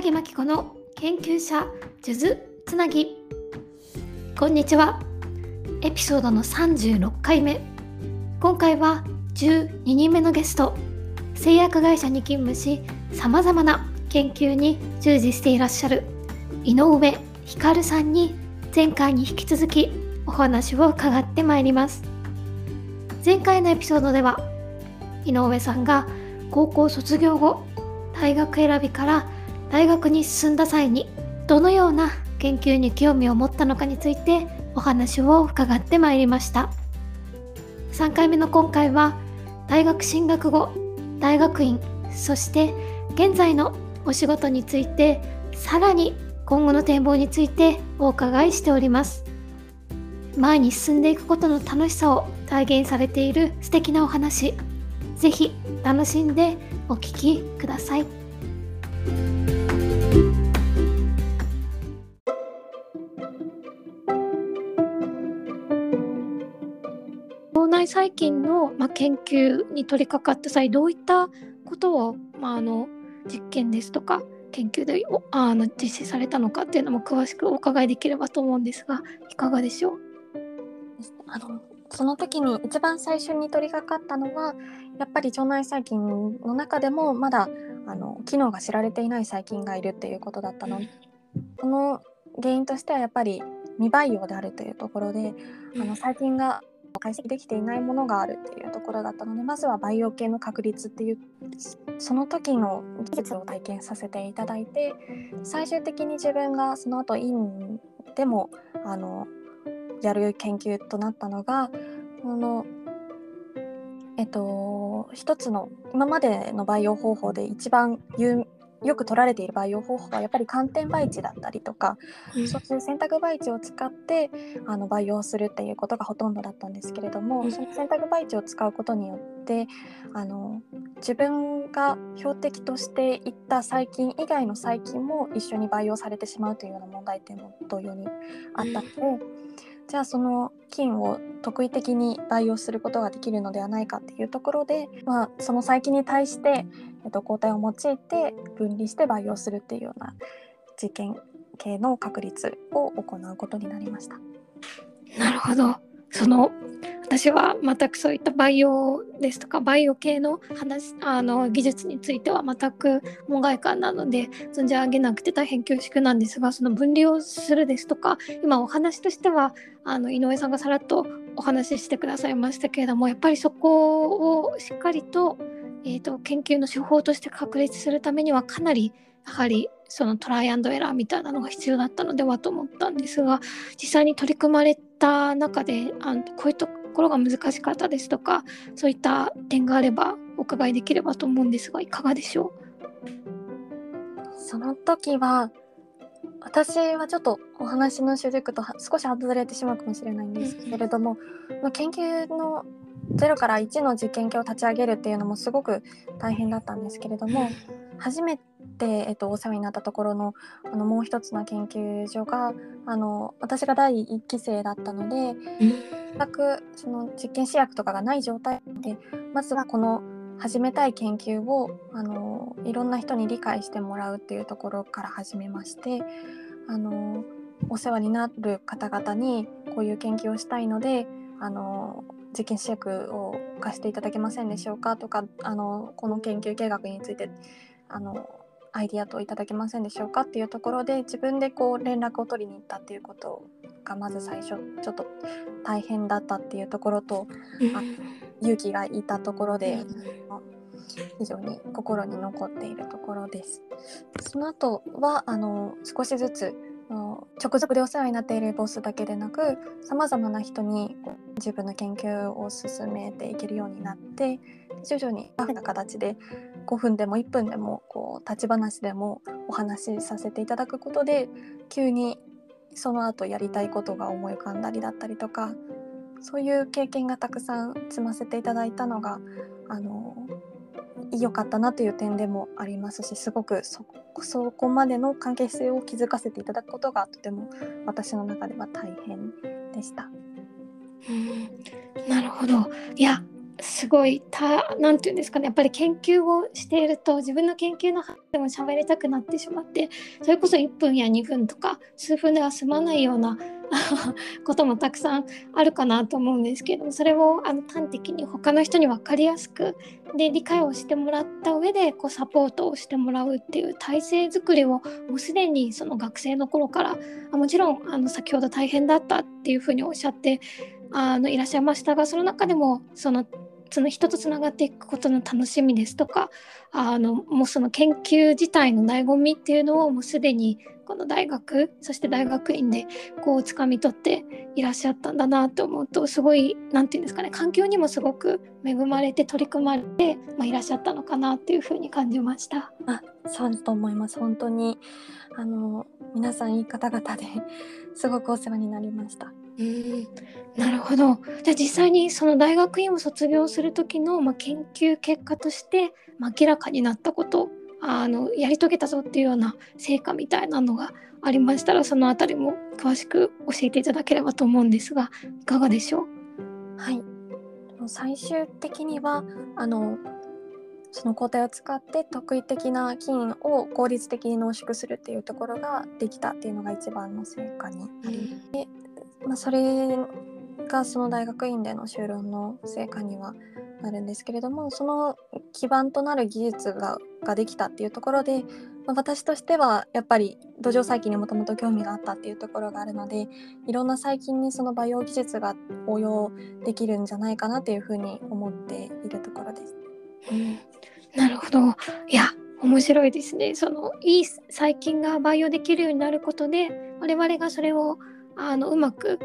木真紀子の研究者数珠つなぎ。こんにちは。エピソードの36回目。今回は12人目のゲスト。製薬会社に勤務しさまざまな研究に従事していらっしゃる井上光さんに前回に引き続きお話を伺ってまいります。前回のエピソードでは井上さんが高校卒業後大学選びから大学に進んだ際にどのような研究に興味を持ったのかについてお話を伺ってまいりました。3回目の今回は大学進学後大学院そして現在のお仕事についてさらに今後の展望についてお伺いしております。前に進んでいくことの楽しさを体現されている素敵なお話ぜひ楽しんでお聞きください。腸内細菌の、まあ、研究に取り掛かった際どういったことを、まあ、あの実験ですとか研究であの実施されたのかっていうのも詳しくお伺いできればと思うんですがいかがでしょう？あのその時に一番最初に取り掛かったのはやっぱり腸内細菌の中でもまだあの機能が知られていない細菌がいるっていうことだったの。でその原因としてはやっぱり未培養であるというところであの細菌が解析できていないものがあるっていうところだったのでまずは培養系の確率っていうその時の技術を体験させていただいて最終的に自分がその後院でもあのやる研究となったのがこのえっと一つの今までの培養方法で一番有よく取られている培養方法はやっぱり寒天培地だったりとか、うん、そういう洗濯培地を使ってあの培養するっていうことがほとんどだったんですけれども、うん、その洗濯培地を使うことによってあの自分が標的としていった細菌以外の細菌も一緒に培養されてしまうというような問題点も同様にあったので。うんじゃあその菌を特異的に培養することができるのではないかっていうところで、まあ、その細菌に対して、えっと、抗体を用いて分離して培養するっていうような実験系の確率を行うことになりました。なるほどその私は全くそういったバイオですとかバイオ系の話あの技術については全く門外漢なので存じ上げなくて大変恐縮なんですがその分離をするですとか今お話としてはあの井上さんがさらっとお話ししてくださいましたけれどもやっぱりそこをしっかりと,、えーと、研究の手法として確立するためにはかなりやはりそのトライアンドエラーみたいなのが必要だったのではと思ったんですが実際に取り組まれてた中であのこういったところが難しかったですとかそういった点があればお伺いできればと思うんですがいかがでしょう？その時は私はちょっとお話の主軸と少し外れてしまうかもしれないんですけれども、まあ、研究の0から1の実験系を立ち上げるっていうのもすごく大変だったんですけれども 初めて、えっと、お世話になったところのあのもう一つの研究所があの私が第1期生だったので全くその実験試薬とかがない状態でまずはこの始めたい研究をあのいろんな人に理解してもらうっていうところから始めましてあのお世話になる方々にこういう研究をしたいのであの実験試薬を貸していただけませんでしょうかとかあのこの研究計画についてあのアイディアといただけませんでしょうかっていうところで自分でこう連絡を取りに行ったっていうことがまず最初ちょっと大変だったっていうところと、あ勇気がいたところで、非常に心に残っているところです。その後はあの少しずつ直属でお世話になっているボスだけでなくさまざまな人に自分の研究を進めていけるようになって徐々にラフな形で5分でも1分でもこう立ち話でもお話しさせていただくことで急にその後やりたいことが思い浮かんだりだったりとかそういう経験がたくさん積ませていただいたのがあの良かったなという点でもありますしすごくそこまでの関係性を築かせていただくことがとても私の中では大変でした。うんなるほどいやすごいたなていうんですかねやっぱり研究をしていると自分の研究の話でも喋りたくなってしまってそれこそ1分や2分とか数分では済まないような こともたくさんあるかなと思うんですけれどもそれをあの端的に他の人に分かりやすくで理解をしてもらった上でこうサポートをしてもらうっていう体制づくりをもうすでにその学生の頃からあもちろんあの先ほど大変だったっていうふうにおっしゃってあのいらっしゃいましたがその中でもそのその人とつながっていくことの楽しみですとかあのもうその研究自体の醍醐味っていうのをもうすでにこの大学そして大学院でこう掴み取っていらっしゃったんだなと思うとすごい何て言うんですかね環境にもすごく恵まれて取り組まれて、まあ、いらっしゃったのかなっていうふうに感じました。あそうだと思います本当にあの皆さんいい方々ですごくお世話になりました。うんなるほど。じゃあ実際にその大学院を卒業する時の、まあ、研究結果として、まあ、明らかになったことあのやり遂げたぞっていうような成果みたいなのがありましたらその辺りも詳しく教えていただければと思うんですがいかがでしょう？はい。最終的にはあのその抗体を使って特異的な菌を効率的に濃縮するっていうところができたっていうのが一番の成果になり、でまあ、それがその大学院での修論の成果にはなるんですけれどもその基盤となる技術がができたっていうところで、まあ、私としてはやっぱり土壌細菌にもともと興味があったっていうところがあるのでいろんな細菌にその培養技術が応用できるんじゃないかなっていうふうに思っているところです。うん、なるほど。いや面白いですね。そのいい細菌が培養できるようになることで我々がそれをあのうまく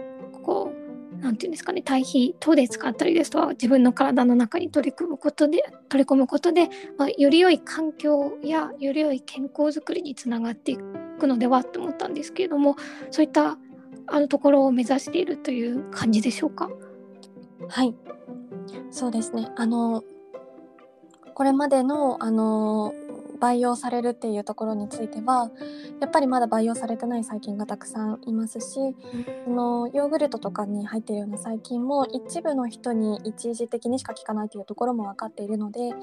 こう何て言うんですかね対比等で使ったりですとか自分の体の中に取り組むことで取り込むことで、まあ、より良い環境やより良い健康づくりにつながっていくのではと思ったんですけれどもそういったあのところを目指しているという感じでしょうか？はい。そうですね。あのこれまでのあの培養されるっていうところについてはやっぱりまだ培養されてない細菌がたくさんいますし、うん、のヨーグルトとかに入っているような細菌も一部の人に一時的にしか効かないというところも分かっているので、うん、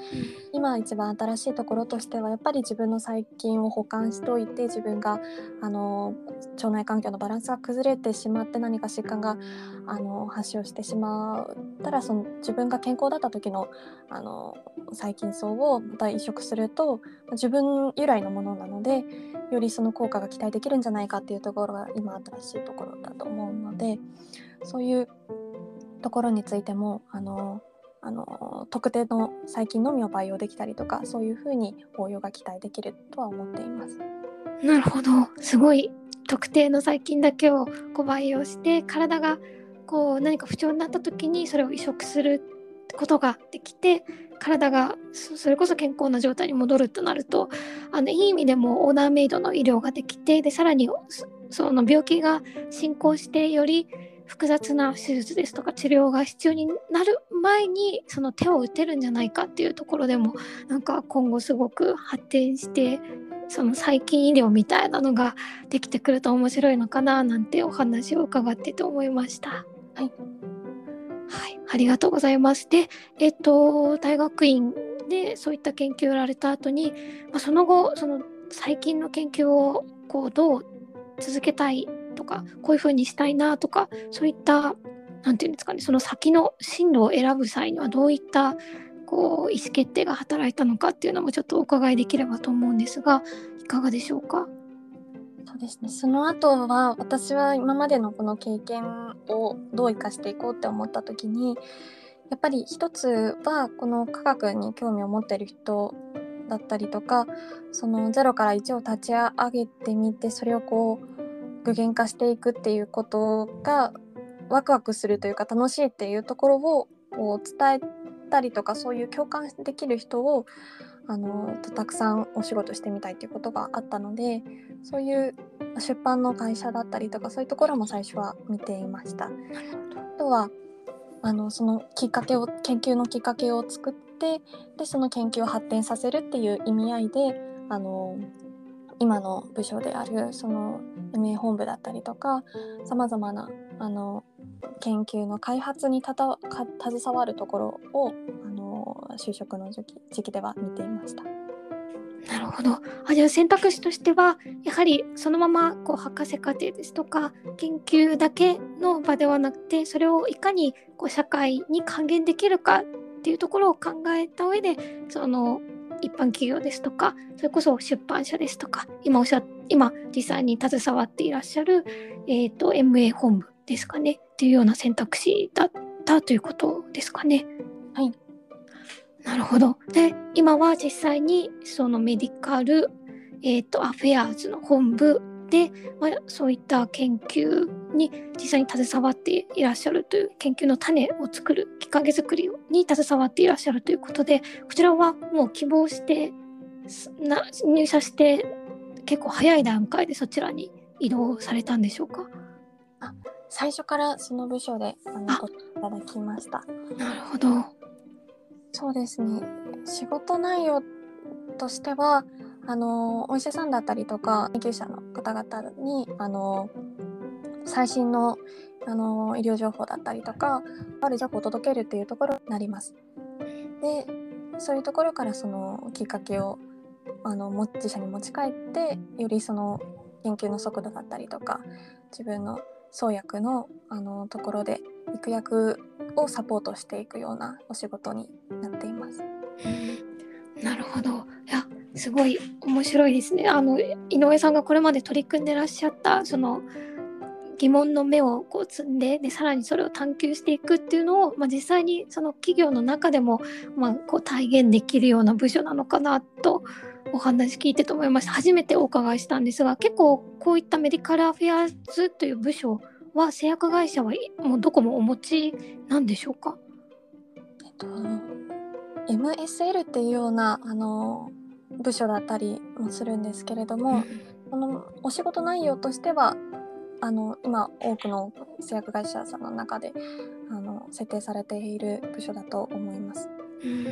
今一番新しいところとしてはやっぱり自分の細菌を保管しておいて自分があの腸内環境のバランスが崩れてしまって何か疾患があの発症してしまったらその自分が健康だった時のあの細菌層をまた移植すると自分由来のものなのでよりその効果が期待できるんじゃないかっていうところが今新しいところだと思うのでそういうところについてもあのあの特定の細菌のみを培養できたりとかそういうふうに応用が期待できるとは思っています。なるほどすごい特定の細菌だけをこう培養して体がこう何か不調になった時にそれを移植することができて体がそれこそ健康な状態に戻るとなるとあのいい意味でもオーダーメイドの医療ができてでさらにその病気が進行してより複雑な手術ですとか治療が必要になる前にその手を打てるんじゃないかっていうところでもなんか今後すごく発展してその細菌医療みたいなのができてくると面白いのかななんてお話を伺ってて思いました。はいはい、ありがとうございます。で、えっと、大学院でそういった研究をやられた後に、まあ、その後、その最近の研究をこうどう続けたいとか、こういうふうにしたいなとか、そういった、なんていうんですかね、その先の進路を選ぶ際にはどういったこう意思決定が働いたのかっていうのもちょっとお伺いできればと思うんですが、いかがでしょうか？そうですね。その後は私は今までのこの経験をどう生かしていこうって思った時にやっぱり一つはこの科学に興味を持ってる人だったりとかその0から1を立ち上げてみてそれをこう具現化していくっていうことがワクワクするというか楽しいっていうところをこう伝えたりとかそういう共感できる人をあのたくさんお仕事してみたいっていうことがあったのでそういう出版の会社だったりとかそういうところも最初は見ていました。あとはあのそのきっかけを研究のきっかけを作ってでその研究を発展させるっていう意味合いであの今の部署であるその MA 本部だったりとかさまざまなあの研究の開発にたたか携わるところをあの就職の時期時期では見ていました。なるほどあじゃあ選択肢としてはやはりそのままこう博士課程ですとか研究だけの場ではなくてそれをいかにこう社会に還元できるかっていうところを考えた上でその一般企業ですとかそれこそ出版社ですとか今おっしゃ今実際に携わっていらっしゃる、えーと、MA 本部ですかねっていうような選択肢だったということですかね。はいなるほど。で今は実際にそのメディカル、えーと、アフェアーズの本部で、まあ、そういった研究に実際に携わっていらっしゃるという研究の種を作るきっかけ作りに携わっていらっしゃるということでこちらはもう希望してな入社して結構早い段階でそちらに移動されたんでしょうか？あ最初からその部署であのいただきました。なるほどそうですね仕事内容としてはあのお医者さんだったりとか研究者の方々にあの最新のあの医療情報だったりとかある情報を届けるっていうところになります。でそういうところからそのきっかけをあの自社に持ち帰ってよりその研究の速度だったりとか自分の創薬のあのところで育薬をサポートしていくようなお仕事になっています。なるほどいやすごい面白いですね。あの井上さんがこれまで取り組んでらっしゃったその疑問の目をこう積んででさらにそれを探求していくっていうのを、まあ、実際にその企業の中でも、まあ、こう体現できるような部署なのかなとお話聞いてと思いました。初めてお伺いしたんですが結構こういったメディカルアフェアーズという部署は製薬会社はもうどこもお持ちなんでしょうか、えっと、MSL っていうようなあの部署だったりもするんですけれども、このお仕事内容としてはあの今多くの製薬会社さんの中であの設定されている部署だと思います。うん、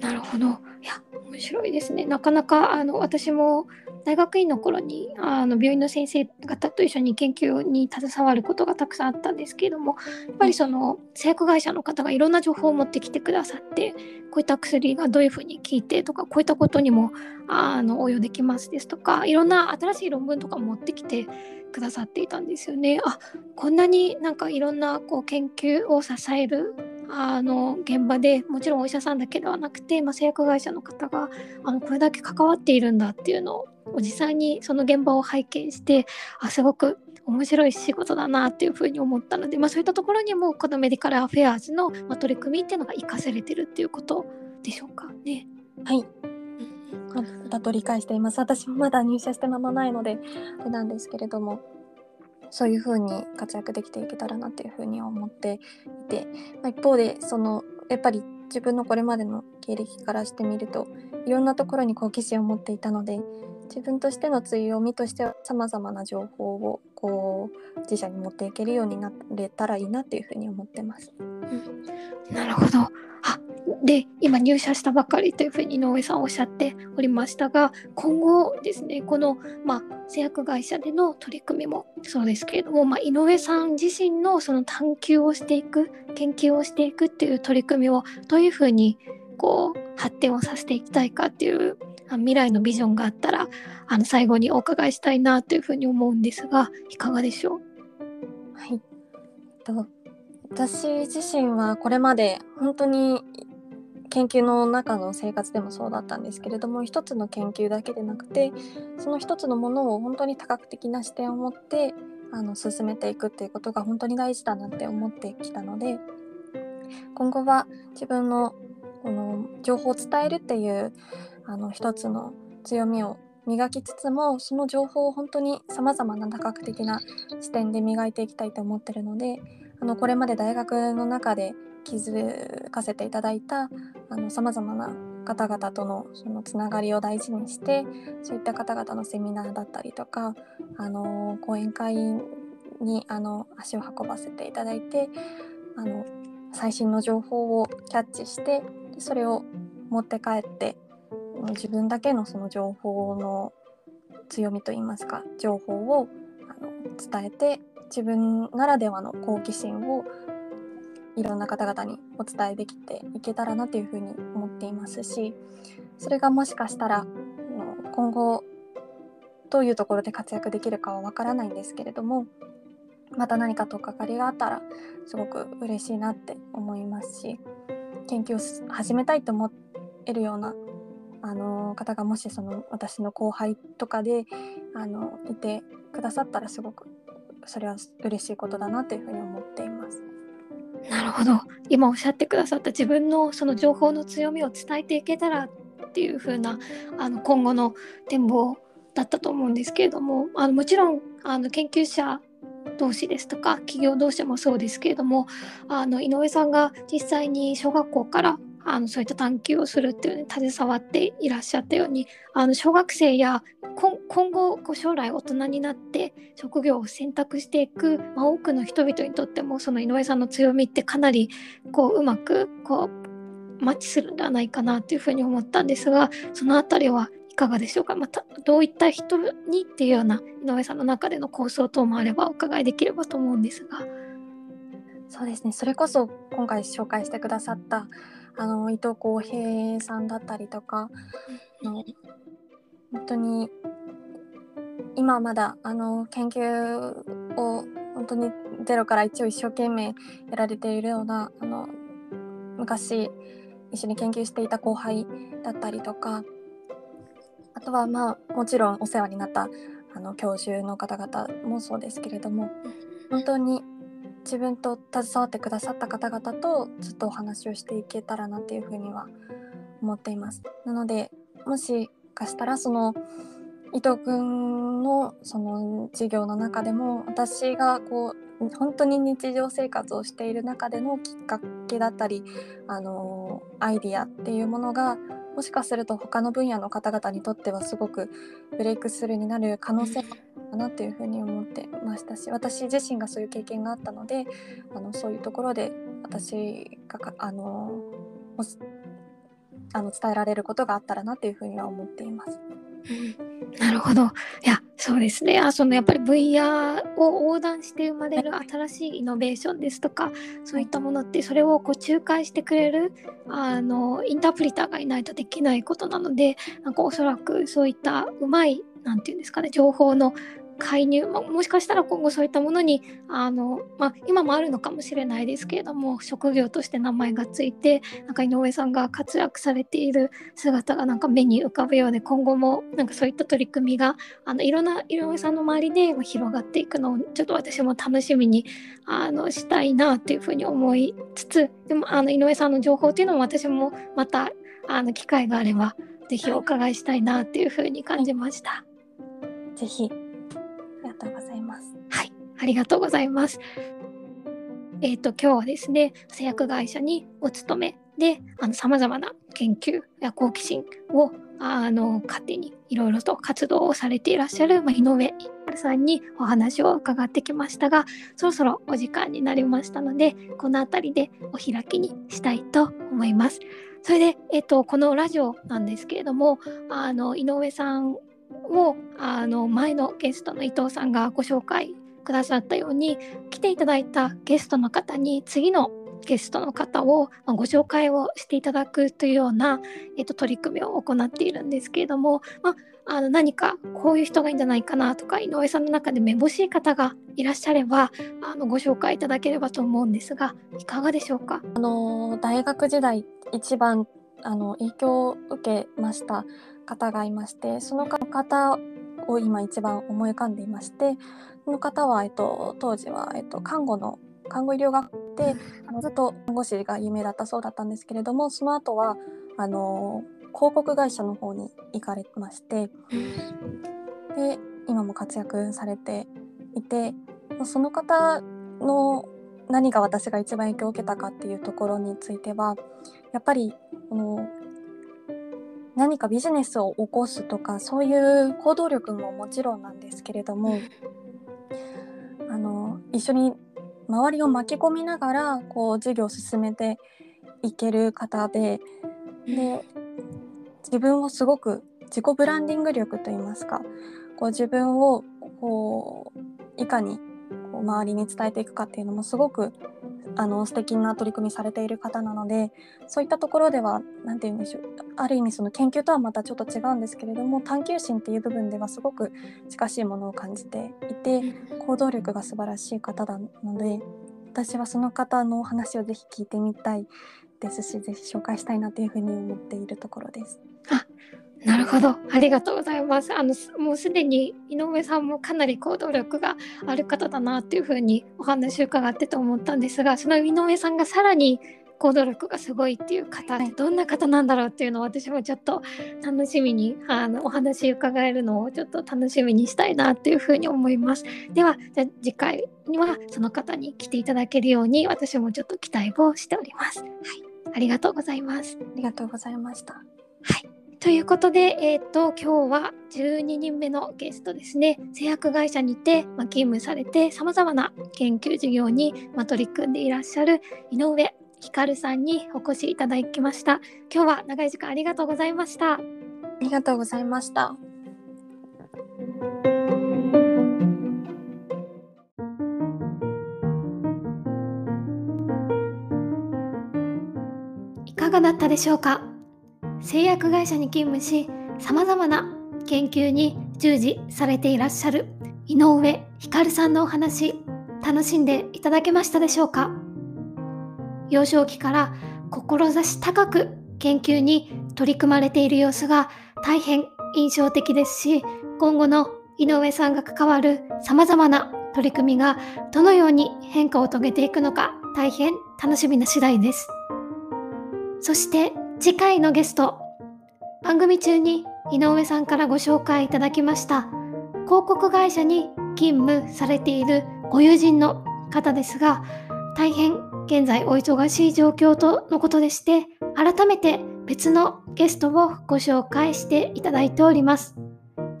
なるほど。いや面白いですね。なかなかあの私も大学院の頃にあの病院の先生方と一緒に研究に携わることがたくさんあったんですけれどもやっぱりその製薬会社の方がいろんな情報を持ってきてくださってこういった薬がどういうふうに効いてとかこういったことにもあの応用できますですとかいろんな新しい論文とか持ってきてくださっていたんですよね。あこんなになんかいろんなこう研究を支えるあの現場でもちろんお医者さんだけではなくて、まあ、製薬会社の方があのこれだけ関わっているんだっていうのを実際にその現場を拝見してあすごく面白い仕事だなっていうふうに思ったので、まあ、そういったところにもこのメディカルアフェアーズの、ま、取り組みっていうのが生かされてるっていうことでしょうかね。はい、だと理解しています。私もまだ入社して間もないのであれなんですけれども。そういうふうに活躍できていけたらなっていうふうに思っていて、まあ、一方でそのやっぱり自分のこれまでの経歴からしてみるといろんなところに好奇心を持っていたので自分としての強みとしてはさまざまな情報をこう自社に持っていけるようになれたらいいなっていうふうに思ってます。うん、なるほどあで今入社したばかりというふうに井上さんおっしゃっておりましたが今後ですねこの、まあ、製薬会社での取り組みもそうですけれども、まあ、井上さん自身のその探求をしていく研究をしていくっていう取り組みをどういうふうにこう発展をさせていきたいかっていう未来のビジョンがあったらあの最後にお伺いしたいなというふうに思うんですがいかがでしょう？はい、えっと私自身はこれまで本当に研究の中の生活でもそうだったんですけれども一つの研究だけでなくてその一つのものを本当に多角的な視点を持ってあの進めていくっていうことが本当に大事だなって思ってきたので今後は自分のこの情報を伝えるっていうあの一つの強みを磨きつつもその情報を本当にさまざまな多角的な視点で磨いていきたいと思ってるのであのこれまで大学の中で気づかせていただいたさまざまな方々とのそのつながりを大事にしてそういった方々のセミナーだったりとかあの講演会にあの足を運ばせていただいてあの最新の情報をキャッチしてそれを持って帰って自分だけのその情報の強みといいますか情報をあの伝えて自分ならではの好奇心をいろんな方々にお伝えできていけたらなというふうに思っていますしそれがもしかしたら今後どういうところで活躍できるかはわからないんですけれどもまた何かとっかかりがあったらすごく嬉しいなって思いますし研究を始めたいと思えるようなあの方がもしその私の後輩とかであのいてくださったらすごくそれは嬉しいことだなというふうに思っています。なるほど。今おっしゃってくださった自分のその情報の強みを伝えていけたらっていう風なあな今後の展望だったと思うんですけれどもあのもちろんあの研究者同士ですとか企業同士もそうですけれどもあの井上さんが実際に小学校からあのそういった探求をするっていうのに携わっていらっしゃったようにあの小学生や今後こう将来大人になって職業を選択していく、まあ、多くの人々にとってもその井上さんの強みってかなりこううまくこうマッチするんではないかなというふうに思ったんですがその辺りはいかがでしょうか？またどういった人にっていうような井上さんの中での構想等もあればお伺いできればと思うんですが。そうですねそれこそ今回紹介してくださったあの伊藤浩平さんだったりとかの本当に今まだあの研究を本当にゼロから1を一生懸命やられているようなあの昔一緒に研究していた後輩だったりとかあとはまあもちろんお世話になったあの教授の方々もそうですけれども本当に自分と携わってくださった方々とずっとお話をしていけたらなっていうふうには思っています。なのでもしかしたらその伊藤君のその授業の中でも私がこう本当に日常生活をしている中でのきっかけだったりあのアイディアっていうものがもしかすると他の分野の方々にとってはすごくブレイクスルーになる可能性もかなというふうに思ってましたし私自身がそういう経験があったのであのそういうところで私があのあの伝えられることがあったらなというふうには思っています。なるほど。いや、そうですね。あそのやっぱり VR を横断して生まれる新しいイノベーションですとか、そういったものってそれをこう仲介してくれるあのインタープリターがいないとできないことなので、なんかおそらくそういったうまいなんていうんですかね情報の介入、まもしかしたら今後そういったものにあの、まあ、今もあるのかもしれないですけれども職業として名前がついてなんか井上さんが活躍されている姿がなんか目に浮かぶようで今後もなんかそういった取り組みがあのいろんな井上さんの周りで広がっていくのをちょっと私も楽しみにあのしたいなっていうふうに思いつつでもあの井上さんの情報っていうのも私もまたあの機会があればぜひお伺いしたいなっていうふうに感じました。ぜひありがとうございます。はい、ありがとうございます。えっ、ー、と今日はですね、製薬会社にお勤めで、あの様々な研究や好奇心をあの糧にいろいろと活動をされていらっしゃる、まあ、井上さんにお話を伺ってきましたが、そろそろお時間になりましたので、この辺りでお開きにしたいと思います。それで、えっと、このラジオなんですけれども、あの井上さんをあの前のゲストの伊藤さんがご紹介くださったように来ていただいたゲストの方に次のゲストの方をご紹介をしていただくというような、えっと、取り組みを行っているんですけれども、まあ、の何かこういう人がいいんじゃないかなとか井上さんの中でめぼしい方がいらっしゃればあのご紹介いただければと思うんですがいかがでしょうかあの大学時代一番あの影響を受けました。方がいましてその方を今一番思い浮かんでいましてその方は、えっと、当時は、えっと、看護の看護医療学であのずっと看護師が有名だったそうだったんですけれどもその後はあの広告会社の方に行かれましてで今も活躍されていてその方の何が私が一番影響を受けたかっていうところについてはやっぱりこの何かビジネスを起こすとかそういう行動力ももちろんなんですけれどもあの一緒に周りを巻き込みながらこう事業を進めていける方でで自分をすごく自己ブランディング力といいますかこう自分をこういかにこう周りに伝えていくかっていうのもすごくあの素敵な取り組みされている方なのでそういったところでは何て言うんでしょうある意味その研究とはまたちょっと違うんですけれども探求心っていう部分ではすごく近しいものを感じていて行動力が素晴らしい方なので私はその方のお話をぜひ聞いてみたいですしぜひ紹介したいなというふうに思っているところです。あなるほど。ありがとうございます。あのもうすでに井上さんもかなり行動力がある方だなっていうふうにお話を伺ってと思ったんですがその井上さんがさらに行動力がすごいっていう方どんな方なんだろうっていうのを私もちょっと楽しみにあのお話伺えるのをちょっと楽しみにしたいなっていうふうに思います。ではじゃ次回にはその方に来ていただけるように私もちょっと期待をしております。はい。ありがとうございます。ありがとうございました。はい。ということで、えーと、今日は12人目のゲストですね。製薬会社にて、まあ、勤務されてさまざまな研究事業に、まあ、取り組んでいらっしゃる井上光さんにお越しいただきました。今日は長い時間ありがとうございました。ありがとうございました。いかがだったでしょうか？製薬会社に勤務しさまざまな研究に従事されていらっしゃる井上光さんのお話楽しんでいただけましたでしょうか？幼少期から志高く研究に取り組まれている様子が大変印象的ですし今後の井上さんが関わるさまざまな取り組みがどのように変化を遂げていくのか大変楽しみな次第です。そして次回のゲスト番組中に井上さんからご紹介いただきました広告会社に勤務されているご友人の方ですが大変現在お忙しい状況とのことでして改めて別のゲストをご紹介していただいております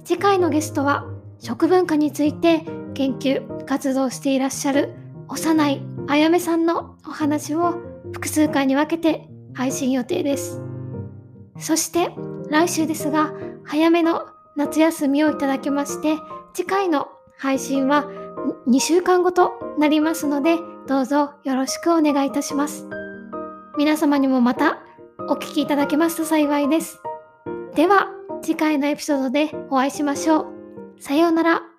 次回のゲストは食文化について研究活動していらっしゃる幼いあやめさんのお話を複数回に分けて配信予定です。そして来週ですが、早めの夏休みをいただきまして、次回の配信は2週間後となりますので、どうぞよろしくお願いいたします。皆様にもまたお聴きいただけますと幸いです。では、次回のエピソードでお会いしましょう。さようなら。